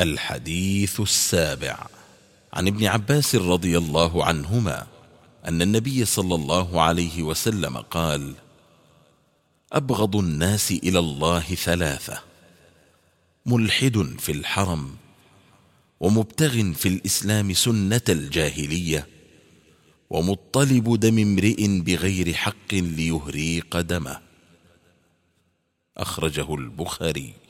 الحديث السابع. عن ابن عباس رضي الله عنهما أن النبي صلى الله عليه وسلم قال أبغض الناس إلى الله ثلاثة ملحد في الحرم ومبتغ في الإسلام سنة الجاهلية ومطلب دم امرئ بغير حق ليهريق دمه. أخرجه البخاري.